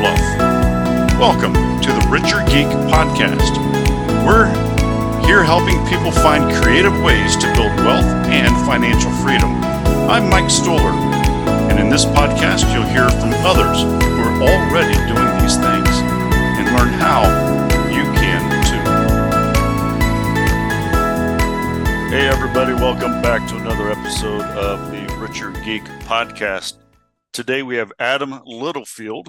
fluff, welcome to the Richer Geek Podcast. We're here helping people find creative ways to build wealth and financial freedom. I'm Mike Stoller, and in this podcast, you'll hear from others who are already doing these things and learn how you can too. Hey, everybody, welcome back to another episode of the Richer Geek Podcast. Today we have Adam Littlefield.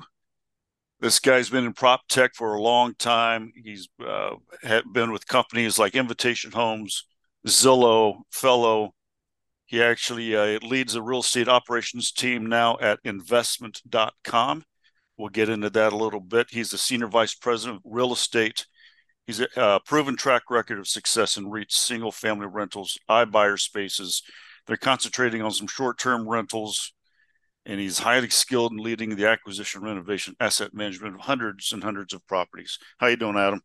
This guy's been in prop tech for a long time. He's uh, been with companies like Invitation Homes, Zillow, Fellow. He actually uh, leads a real estate operations team now at investment.com. We'll get into that a little bit. He's the senior vice president of real estate. He's a uh, proven track record of success in REITs single family rentals, iBuyer spaces. They're concentrating on some short term rentals, and he's highly skilled in leading the acquisition, renovation, asset management of hundreds and hundreds of properties. How you doing, Adam?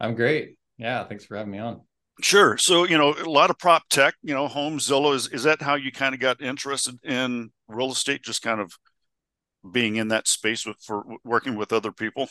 I'm great. Yeah, thanks for having me on. Sure. So, you know, a lot of prop tech, you know, home Zillow is is that how you kind of got interested in real estate just kind of being in that space with for working with other people?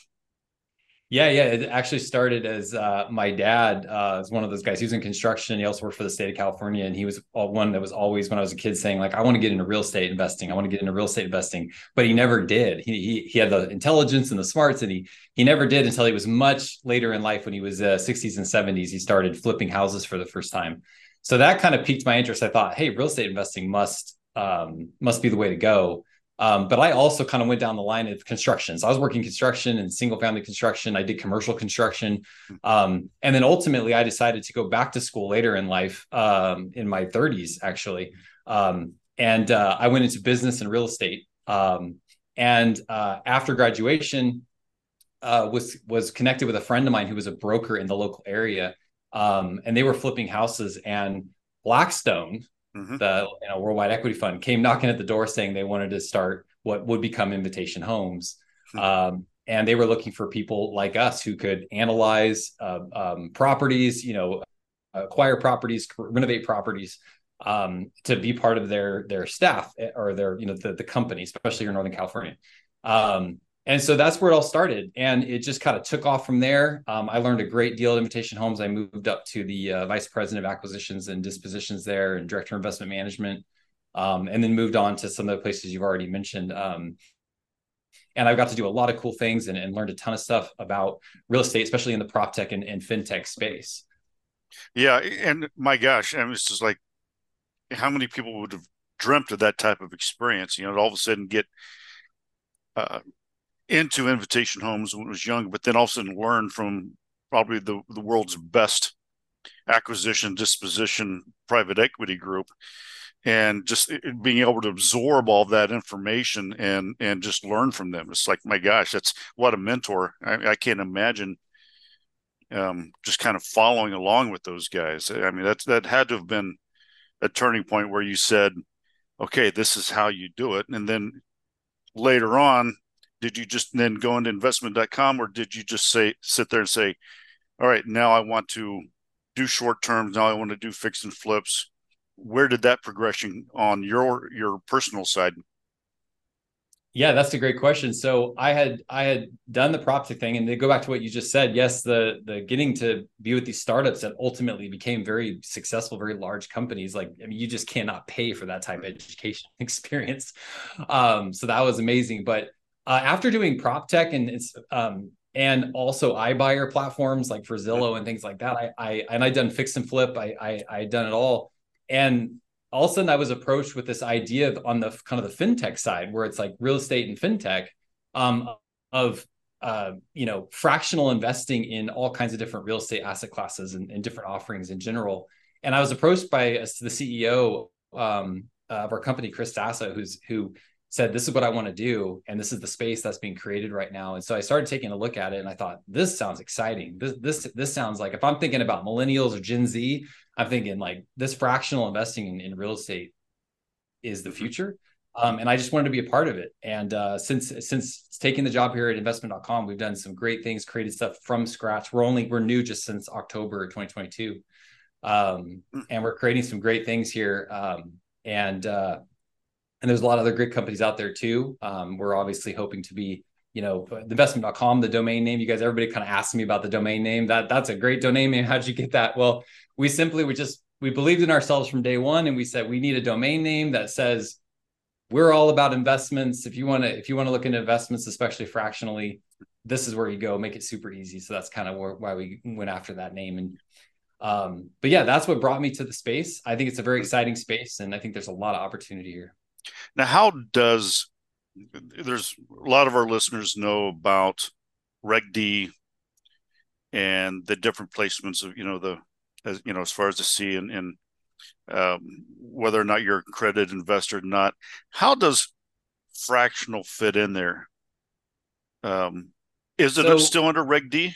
Yeah, yeah. It actually started as uh, my dad uh, is one of those guys. He was in construction. He also worked for the state of California, and he was one that was always when I was a kid saying like, "I want to get into real estate investing. I want to get into real estate investing," but he never did. He he, he had the intelligence and the smarts, and he he never did until he was much later in life when he was uh, 60s and 70s. He started flipping houses for the first time. So that kind of piqued my interest. I thought, hey, real estate investing must um, must be the way to go. Um, but I also kind of went down the line of construction. So I was working construction and single family construction. I did commercial construction. Um, and then ultimately, I decided to go back to school later in life, um, in my 30s, actually. Um, and uh, I went into business and real estate. Um, and uh, after graduation, uh, was was connected with a friend of mine who was a broker in the local area, um, and they were flipping houses. And Blackstone, mm-hmm. the you know, Worldwide Equity Fund, came knocking at the door saying they wanted to start what would become Invitation Homes. Mm-hmm. Um, and they were looking for people like us who could analyze uh, um, properties, you know, acquire properties, renovate properties, um, to be part of their their staff eh, or their you know the the company, especially here in Northern California. Um, and so that's where it all started. And it just kind of took off from there. Um, i learned a great deal at invitation homes. I moved up to the uh, vice president of acquisitions and dispositions there and director of investment management um, and then moved on to some of the places you've already mentioned. Um, and I've got to do a lot of cool things and, and, learned a ton of stuff about real estate especially in the prop tech and, and fintech space. Yeah and my gosh i it's just like how many people would have dreamt of that type of experience you know all of a sudden get uh, into invitation homes when I was young, but then also learned from probably the, the world's best acquisition disposition private equity group. And just being able to absorb all that information and and just learn from them. It's like my gosh that's what a mentor. I, I can't imagine um, just kind of following along with those guys. I mean that's that had to have been a turning point where you said okay this is how you do it. And then later on did you just then go into investment.com or did you just say sit there and say all right now i want to do short terms now i want to do fix and flips. Where did that progression on your your personal side? Yeah that's a great question. So i had i had done the prop tech thing and to go back to what you just said. Yes the the getting to be with these startups that ultimately became very successful very large companies like i mean you just cannot pay for that type of education experience. Um so that was amazing. But uh, after doing prop tech and it's um, and also iBuyer platforms like for Zillow and things like that, I, I and I done fix and flip. I I I done it all, and all of a sudden I was approached with this idea on the kind of the fintech side where it's like real estate and fintech, um, of uh, you know fractional investing in all kinds of different real estate asset classes and, and different offerings in general. And I was approached by the CEO um, of our company, Chris Dassa, who's who said, This is what I want to do. And this is the space that's being created right now. And so I started taking a look at it and I thought, this sounds exciting. This this this sounds like if I'm thinking about millennials or Gen Z, I'm thinking like this fractional investing in, in real estate is the mm-hmm. future. Um, and I just wanted to be a part of it. And uh, since since taking the job here at investment.com, we've done some great things, created stuff from scratch. We're only we're new just since October 2022, um, mm. and we're creating some great things here. Um, and uh, and there's a lot of other great companies out there too. Um, we're obviously hoping to be, you know, investment.com, the domain name. You guys, everybody kind of asked me about the domain name. That that's a great domain name. How'd you get that? Well, we simply we just we believed in ourselves from day one, and we said we need a domain name that says we're all about investments. If you want to, if you want to look into investments, especially fractionally, this is where you go. Make it super easy. So that's kind of why we went after that name. And um, but yeah, that's what brought me to the space. I think it's a very exciting space, and I think there's a lot of opportunity here. Now, how does there's a lot of our listeners know about Reg D and the different placements of you know the as you know as far as the C and, and um, whether or not you're a credit investor or not. How does fractional fit in there? Um, is it so, still under Reg D?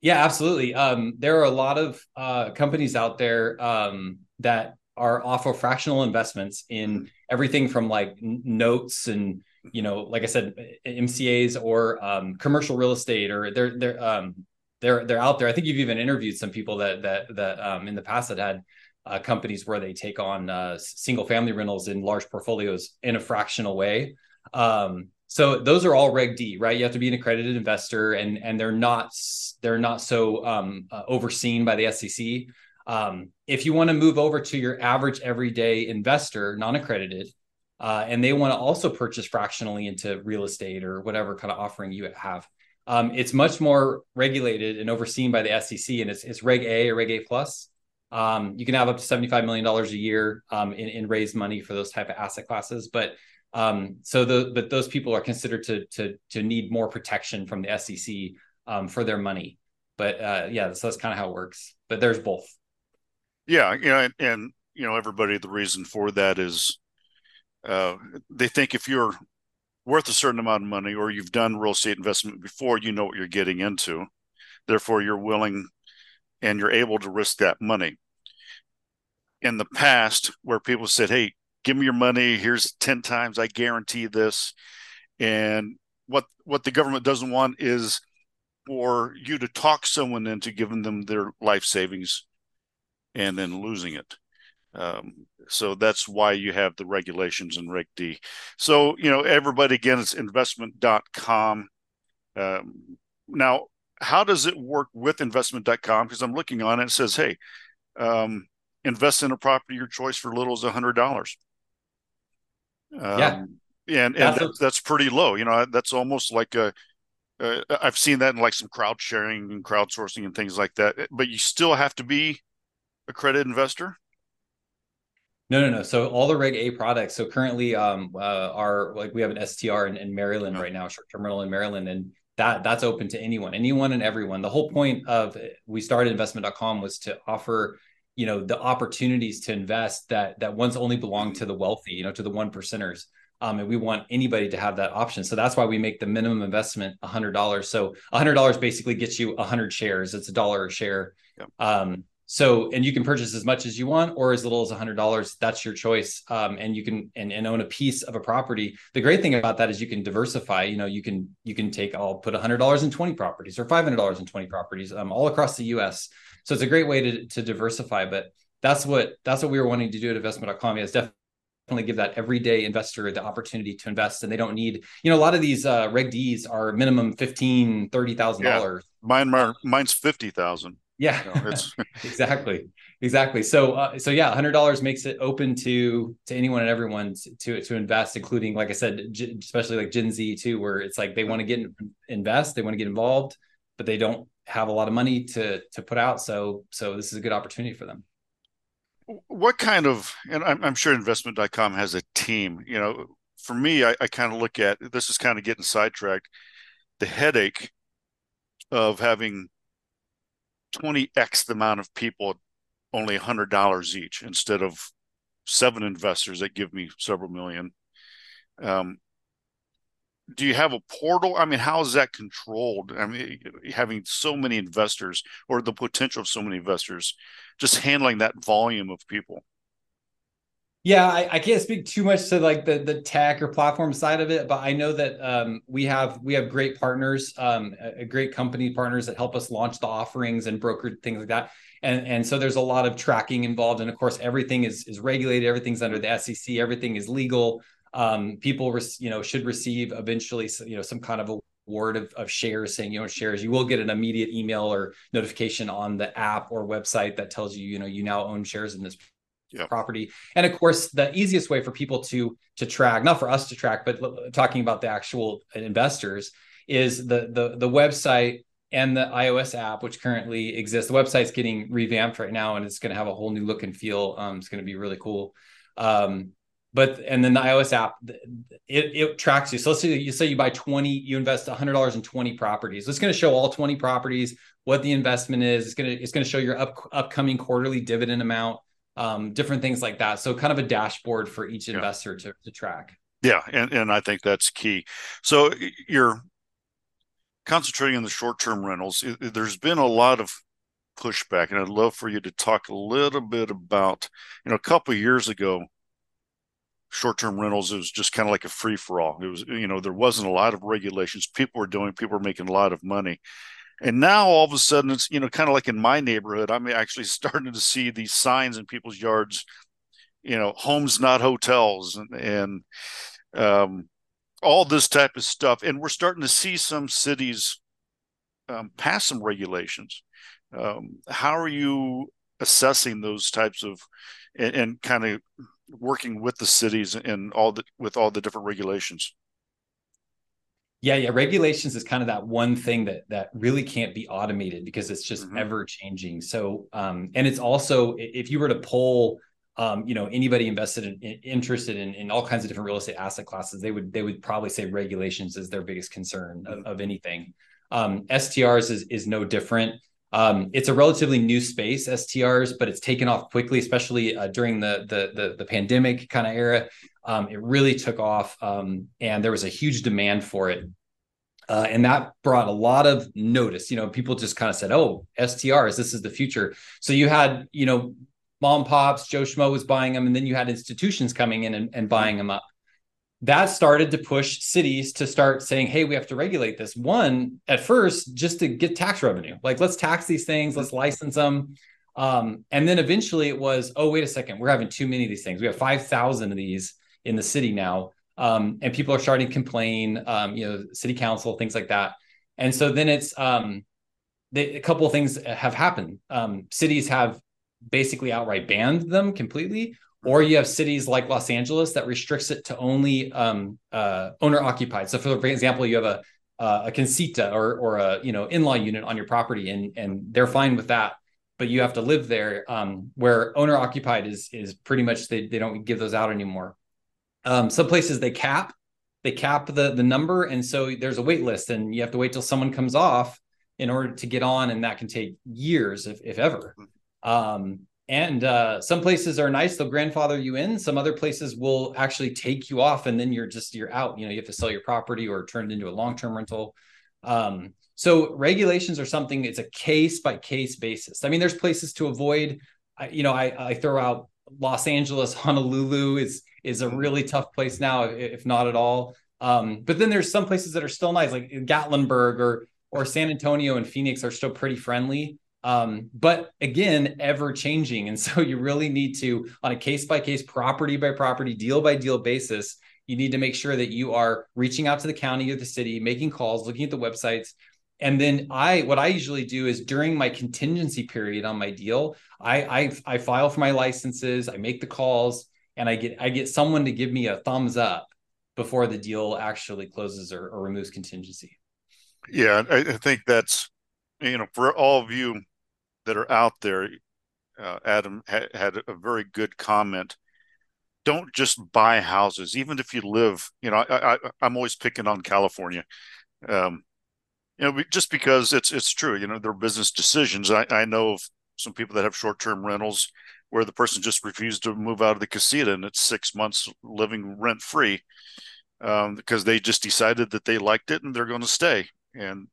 Yeah, absolutely. Um, there are a lot of uh, companies out there um, that are offer fractional investments in everything from like notes and you know, like I said, MCAs or um, commercial real estate, or they're they're um, they're they're out there. I think you've even interviewed some people that that that um, in the past that had uh, companies where they take on uh, single family rentals in large portfolios in a fractional way. Um, so those are all Reg D, right? You have to be an accredited investor, and and they're not they're not so um, uh, overseen by the SEC. Um, if you want to move over to your average everyday investor, non-accredited, uh, and they want to also purchase fractionally into real estate or whatever kind of offering you have, um, it's much more regulated and overseen by the SEC, and it's it's Reg A or Reg A plus. Um, you can have up to $75 million a year um, in, in raised money for those type of asset classes. But um, so the, but those people are considered to, to, to need more protection from the SEC um, for their money. But uh, yeah, so that's kind of how it works. But there's both. Yeah. You know, and, and you know, everybody, the reason for that is uh, they think if you're worth a certain amount of money or you've done real estate investment before, you know what you're getting into. Therefore, you're willing and you're able to risk that money. In the past, where people said, Hey, give me your money, here's 10 times, I guarantee this. And what what the government doesn't want is for you to talk someone into giving them their life savings and then losing it. Um, so that's why you have the regulations in Reg D. So, you know, everybody again, it's investment.com. Um, now, how does it work with investment.com? Because I'm looking on it, it says, hey, um, invest in a property your choice for little as a hundred dollars. Um, yeah. And, and that's, that's pretty low. You know, that's almost like a, uh, I've seen that in like some crowd sharing and crowdsourcing and things like that, but you still have to be a credit investor. No, no, no. So all the Reg A products. So currently, um, uh, are like we have an STR in, in Maryland right now, short-term rental in Maryland, and that that's open to anyone anyone and everyone the whole point of we started investment.com was to offer you know the opportunities to invest that that once only belong to the wealthy you know to the one percenters um, and we want anybody to have that option so that's why we make the minimum investment a $100 so a $100 basically gets you a 100 shares it's a dollar a share um, so, and you can purchase as much as you want or as little as $100. That's your choice. Um, and you can and, and own a piece of a property. The great thing about that is you can diversify. You know, you can you can take I'll put $100 in 20 properties or $500 in 20 properties um, all across the U.S. So it's a great way to to diversify. But that's what that's what we were wanting to do at investment.com. Is definitely give that everyday investor the opportunity to invest and they don't need you know a lot of these uh reg d's are minimum 15 30 thousand yeah. dollars mine mine's 50 thousand yeah, you know, exactly, exactly. So, uh, so yeah, hundred dollars makes it open to to anyone and everyone to to invest, including, like I said, G- especially like Gen Z too, where it's like they want to get invest, they want to get involved, but they don't have a lot of money to to put out. So, so this is a good opportunity for them. What kind of, and I'm, I'm sure investment.com has a team. You know, for me, I, I kind of look at this is kind of getting sidetracked. The headache of having 20x the amount of people only $100 each instead of seven investors that give me several million Um, do you have a portal? I mean, how is that controlled? I mean, having so many investors or the potential of so many investors, just handling that volume of people. Yeah, I, I, can't speak too much to like the the tech or platform side of it, but I know that um, we have we have great partners, um, a, a, great company partners that help us launch the offerings and broker things like that. And and so there's a lot of tracking involved, and of course everything is is regulated, everything's under the SEC, everything is legal. Um, people, re- you know, should receive eventually, you know, some kind of award of, of shares saying you know shares. You will get an immediate email or notification on the app or website that tells you, you know, you now own shares in this yeah. property. And of course, the easiest way for people to to track, not for us to track, but talking about the actual investors, is the the the website and the iOS app, which currently exists. The website's getting revamped right now, and it's going to have a whole new look and feel. Um, it's going to be really cool. Um, but and then the iOS app, it, it tracks you. So let's say you say you buy 20, you invest $100 in 20 properties. It's going to show all 20 properties, what the investment is. It's going to it's going to show your up, upcoming quarterly dividend amount um, different things like that. So kind of a dashboard for each investor yeah. to, to track. Yeah, and, and I think that's key. So you're concentrating on the short-term rentals. There's been a lot of pushback, and I'd love for you to talk a little bit about, you know, a couple years ago, short-term rentals it was just kind of like a free-for-all. It was, you know, there wasn't a lot of regulations. People were doing, people were making a lot of money. And now all of a sudden, it's you know kind of like in my neighborhood. I'm actually starting to see these signs in people's yards, you know, homes not hotels, and, and um, all this type of stuff. And we're starting to see some cities um, pass some regulations. Um, how are you assessing those types of and, and kind of working with the cities and all the with all the different regulations? Yeah, yeah. Regulations is kind of that one thing that that really can't be automated because it's just mm-hmm. ever changing. So, um, and it's also if you were to poll, um, you know, anybody invested in, in interested in, in all kinds of different real estate asset classes, they would they would probably say regulations is their biggest concern mm-hmm. of, of, anything. Um, STRs is is no different. Um, it's a relatively new space, STRs, but it's taken off quickly, especially uh, during the, the, the the pandemic kind of era. Um, it really took off, um, and there was a huge demand for it, uh, and that brought a lot of notice. You know, people just kind of said, "Oh, STRs, this is the future." So you had, you know, mom pops, Joe Schmo was buying them, and then you had institutions coming in and, and buying them up that started to push cities to start saying, hey, we have to regulate this. One, at first, just to get tax revenue. Like, let's tax these things, let's license them. Um, and then eventually it was, oh, wait a second, we're having too many of these things. We have 5,000 of these in the city now. Um, and people are starting to complain, um, you know, city council, things like that. And so then it's um, they, a couple of things have happened. Um, cities have basically outright banned them completely, or you have cities like Los Angeles that restricts it to only um, uh, owner occupied. So, for, example, you have a a casita or or a you know in law unit on your property, and and they're fine with that, but you have to live there. Um, where owner occupied is is pretty much they they don't give those out anymore. Um, some places they cap they cap the the number, and so there's a wait list, and you have to wait till someone comes off in order to get on, and that can take years if if ever. Um, and uh, some places are nice; they'll grandfather you in. Some other places will actually take you off, and then you're just you're out. You know, you have to sell your property or turn it into a long term rental. Um, so regulations are something. It's a case by case basis. I mean, there's places to avoid. I, you know, I, I throw out Los Angeles, Honolulu is is a really tough place now, if not at all. Um, but then there's some places that are still nice, like Gatlinburg or or San Antonio and Phoenix are still pretty friendly. Um, but again, ever changing. And so you really need to, on a case by case, property by property, deal by deal basis, you need to make sure that you are reaching out to the county or the city, making calls, looking at the websites. And then I, what I usually do is during my contingency period on my deal, I, I, I file for my licenses, I make the calls, and I get, I get someone to give me a thumbs up before the deal actually closes or, or removes contingency. Yeah, I, think that's, you know, for all of you that are out there, uh, Adam ha- had a very good comment. Don't just buy houses, even if you live. You know, I, I I'm always picking on California. Um, you know, just because it's it's true. You know, they're business decisions. I I know of some people that have short term rentals where the person just refused to move out of the casita and it's six months living rent free. um, because they just decided that they liked it and they're going to stay and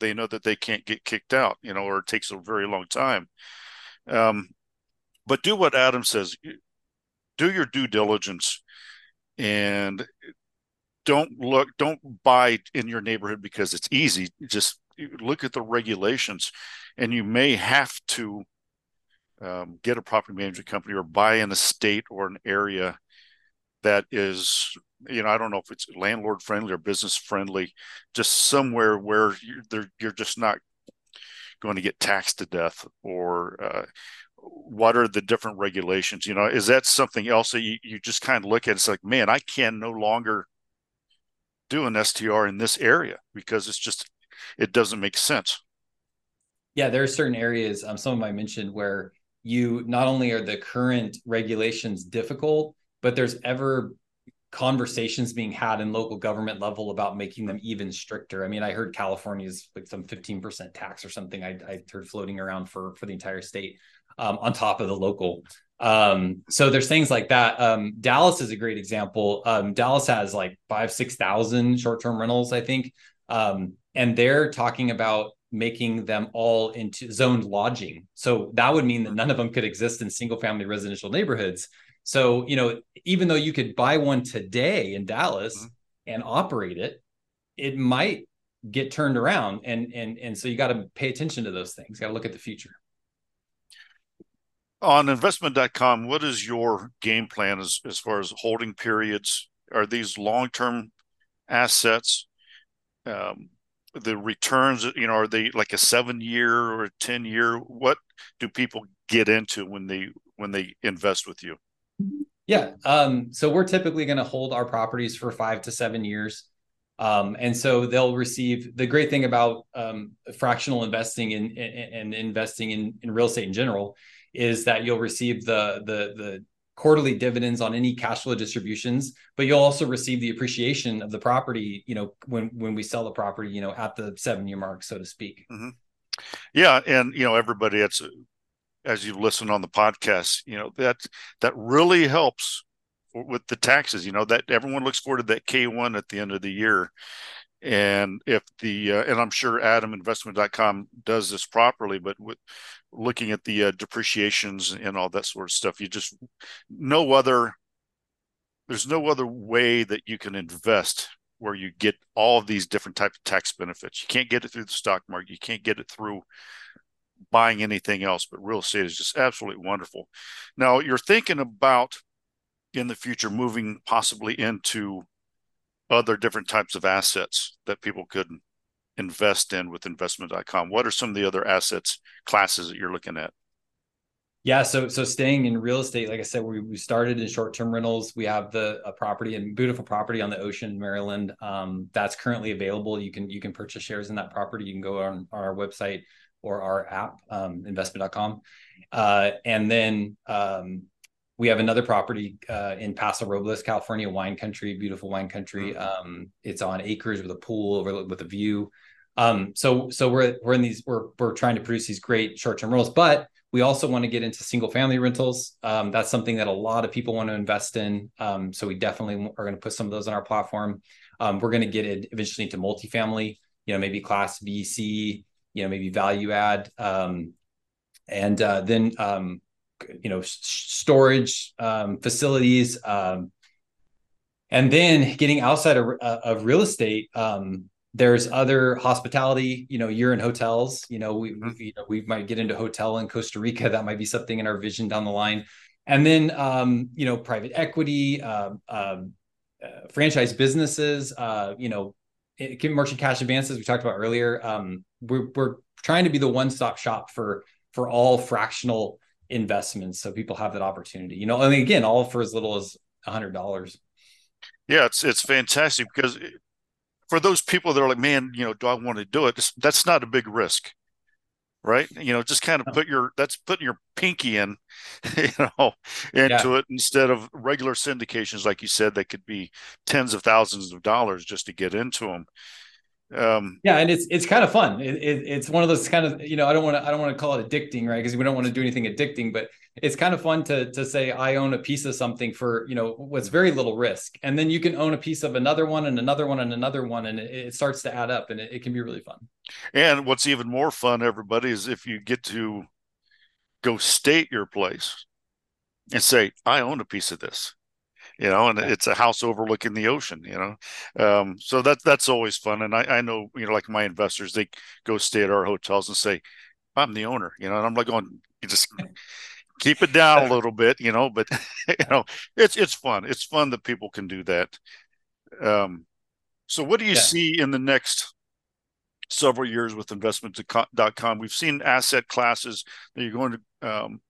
they know that they can't get kicked out, you know, or it takes a very long time. Um, but do what Adam says. Do your due diligence and don't look don't buy in your neighborhood because it's easy just look at the regulations and you may have to um, get a property management company or buy in a state or an area that is you know i don't know if it's landlord friendly or business friendly just somewhere where you're, you're just not going to get taxed to death or uh, what are the different regulations? You know is that something else that you, you just kind of look at it's like man i can no longer do an str in this area because it's just it doesn't make sense. Yeah there are certain areas um, some of them i mentioned where you not only are the current regulations difficult but there's ever conversations being had in local government level about making them even stricter. I mean, I heard California's like some 15% tax or something I, I heard floating around for, for the entire state um, on top of the local. Um, so there's things like that. Um, Dallas is a great example. Um, Dallas has like five, 6,000 short-term rentals, I think. Um, and they're talking about making them all into zoned lodging. So that would mean that none of them could exist in single family residential neighborhoods. So, you know, even though you could buy one today in Dallas mm-hmm. and operate it, it might get turned around. And and and so you got to pay attention to those things. Got to look at the future. On investment.com, what is your game plan as, as far as holding periods? Are these long term assets? Um, the returns, you know, are they like a seven year or a 10 year? What do people get into when they when they invest with you? Yeah. Um, so we're typically going to hold our properties for five to seven years. Um, and so they'll receive the great thing about um, fractional investing and in, in, investing in, in real estate in general is that you'll receive the the the quarterly dividends on any cash flow distributions, but you'll also receive the appreciation of the property, you know, when when we sell the property, you know, at the seven year mark, so to speak. Mm-hmm. Yeah, and you know, everybody, it's as you listen on the podcast, you know that that really helps with the taxes. You know that everyone looks forward to that K one at the end of the year, and if the uh, and I'm sure AdamInvestment.com does this properly, but with looking at the uh, depreciations and all that sort of stuff, you just no other there's no other way that you can invest where you get all of these different types of tax benefits. You can't get it through the stock market. You can't get it through buying anything else, but real estate is just absolutely wonderful. Now, you're thinking about in the future moving possibly into other different types of assets that people could invest in with investment.com. What are some of the other assets classes that you're looking at? Yeah, so so staying in real estate, like I said, we, we started in short term rentals. We have the a property and beautiful property on the ocean in Maryland um, that's currently available. You can you can purchase shares in that property. You can go on, on our website or our app, um, investment.com. Uh, and then um, we have another property uh, in Paso Robles, California, wine country, beautiful wine country. Mm-hmm. Um, it's on acres with a pool over with a view. Um, so so we're we're in these we're we're trying to produce these great short term rentals, but we also want to get into single family rentals. Um, that's something that a lot of people want to invest in. Um, so we definitely are going to put some of those on our platform. Um, we're going to get it eventually into multifamily, you know, maybe class B, C, you know maybe value add um, and uh, then um, you know storage um, facilities and then getting outside of, uh, of real estate there's other hospitality you know you're in hotels you know we, mm-hmm. we, you know we might get into hotel in costa rica that might be something in our vision down the line and then um, you know private equity uh, uh, franchise businesses uh, you know merchant cash advances we talked about earlier um, we're, we're trying to be the one-stop shop for for all fractional investments so people have that opportunity you know I mean, again all for as little as a hundred dollars yeah it's it's fantastic because for those people that are like man you know do i want to do it? That's not a big risk right? You know just kind of put your that's putting your pinky in you know into yeah. it instead of regular syndications like you said that could be tens of thousands of dollars just to get into them Um, yeah, and it's it's kind of fun. It, it, it's one of those kind of you know I don't want to I don't want to call it addicting, right? Because we don't want to do anything addicting, but it's kind of fun to to say I own a piece of something for you know what's very little risk, and then you can own a piece of another one and another one and another one, and it, it starts to add up, and it, it can be really fun. And what's even more fun, everybody, is if you get to go state your place and say I own a piece of this you know, and it's a house overlooking the ocean, you know. Um, so that's that's always fun. And I, I know, you know, like my investors, they go stay at our hotels and say, I'm the owner, you know, and I'm like going, you just keep it down a little bit, you know, but you know, it's it's fun. It's fun that people can do that. Um, so what do you yeah. see in the next several years with investment.com? We've seen asset classes that you're going to um,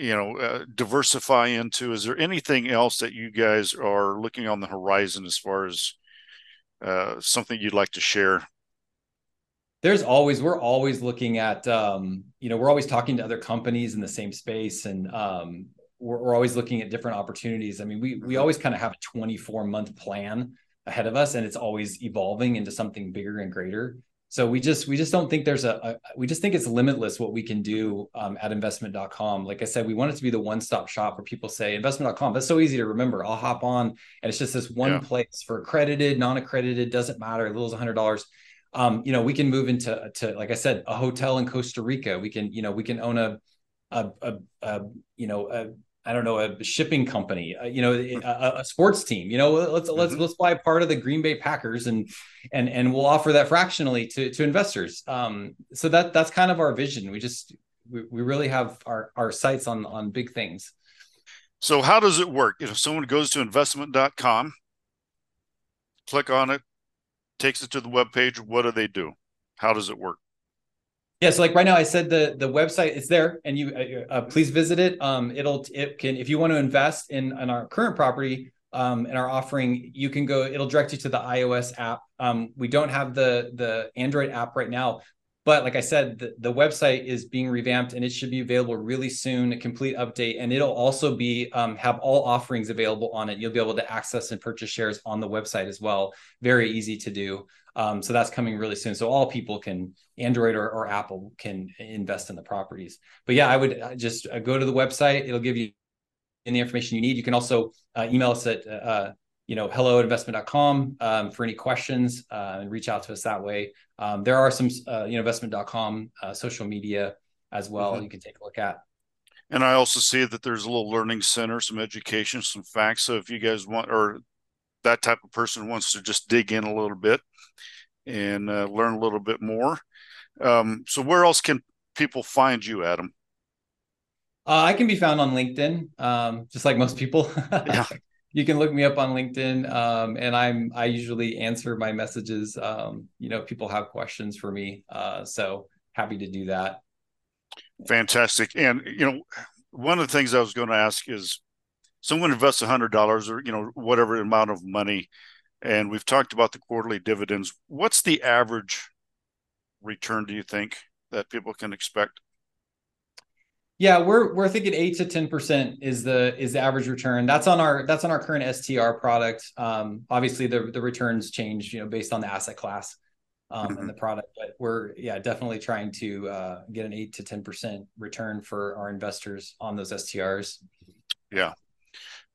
you know uh, diversify into is there anything else that you guys are looking on the horizon as far as uh, something you'd like to share? There's always we're always looking at um, you know we're always talking to other companies in the same space and um, we're, we're, always looking at different opportunities. I mean we we always kind of have a 24 month plan ahead of us and it's always evolving into something bigger and greater so we just we just don't think there's a, a we just think it's limitless what we can do um, at investment.com like i said we want it to be the one-stop shop where people say investment.com that's so easy to remember. I'll hop on and it's just this one yeah. place for accredited non-accredited doesn't matter little as a hundred dollars. Um, you know we can move into to like i said a hotel in costa rica. We can you know we can own a a, a, a you know a I don't know a shipping company, uh, you know, a, a, sports team. You know, let's mm-hmm. let's let's buy a part of the Green Bay Packers and and and we'll offer that fractionally to to investors. Um, so that that's kind of our vision. We just we, we really have our our sights on on big things. So how does it work? If someone goes to investment.com, click on it, takes it to the web page, what do they do? How does it work? Yeah, so like right now, I said the the website is there, and you uh, uh, please visit it. Um, it'll it can if you want to invest in in our current property, um, in our offering, you can go. It'll direct you to the iOS app. Um, we don't have the the Android app right now, but like I said, the, the website is being revamped and it should be available really soon. A complete update, and it'll also be um, have all offerings available on it. You'll be able to access and purchase shares on the website as well. Very easy to do. Um, so that's coming really soon. So all people can, Android or, or Apple can invest in the properties. But yeah, I would uh, just uh, go to the website. It'll give you any information you need. You can also uh, email us at, uh, you know, hello at investment.com um, for any questions uh, and reach out to us that way. Um, there are some, uh, you know, investment.com social media as well mm-hmm. you can take a look at. And I also see that there's a little learning center, some education, some facts. So if you guys want, or that type of person wants to just dig in a little bit and uh, learn a little bit more. Um, so, where else can people find you, Adam? Uh, I can be found on LinkedIn, um, just like most people. yeah. You can look me up on LinkedIn, um, and I'm I usually answer my messages. Um, you know, people have questions for me, uh, so happy to do that. Fantastic, and you know, one of the things I was going to ask is someone invests a hundred dollars or you know whatever amount of money and we've talked about the quarterly dividends what's the average return do you think that people can expect yeah we're we're thinking 8 to 10% is the is the average return that's on our that's on our current str product um, obviously the the returns change you know based on the asset class um, mm-hmm. and the product but we're yeah definitely trying to uh, get an 8 to 10% return for our investors on those strs yeah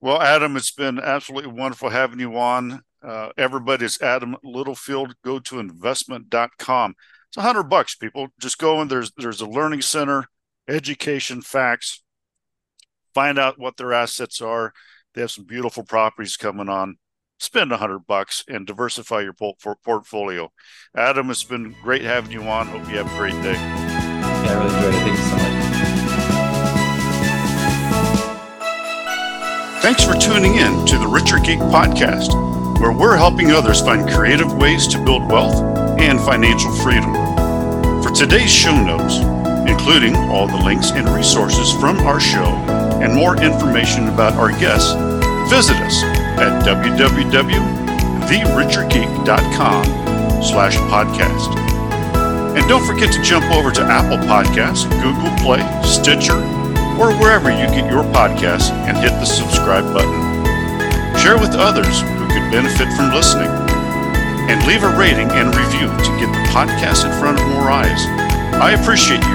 well, Adam, it's been absolutely wonderful having you on. Uh, everybody's Adam Littlefield. Go to investment.com. It's a hundred bucks, people. Just go in. There's there's a learning center, education, facts. Find out what their assets are. They have some beautiful properties coming on. Spend a hundred bucks and diversify your portfolio. Adam, it's been great having you on. Hope you have a great day. Yeah, I really enjoyed it. Thank you so much. Thanks for tuning in to the Richer Geek Podcast, where we're helping others find creative ways to build wealth and financial freedom. For today's show notes, including all the links and resources from our show and more information about our guests, visit us at www.therichergeek.com slash podcast. And don't forget to jump over to Apple Podcasts, Google Play, Stitcher, or wherever you get your podcasts and hit the subscribe button. Share with others who could benefit from listening. and leave a rating and review to get the podcast in front of more eyes. I appreciate you,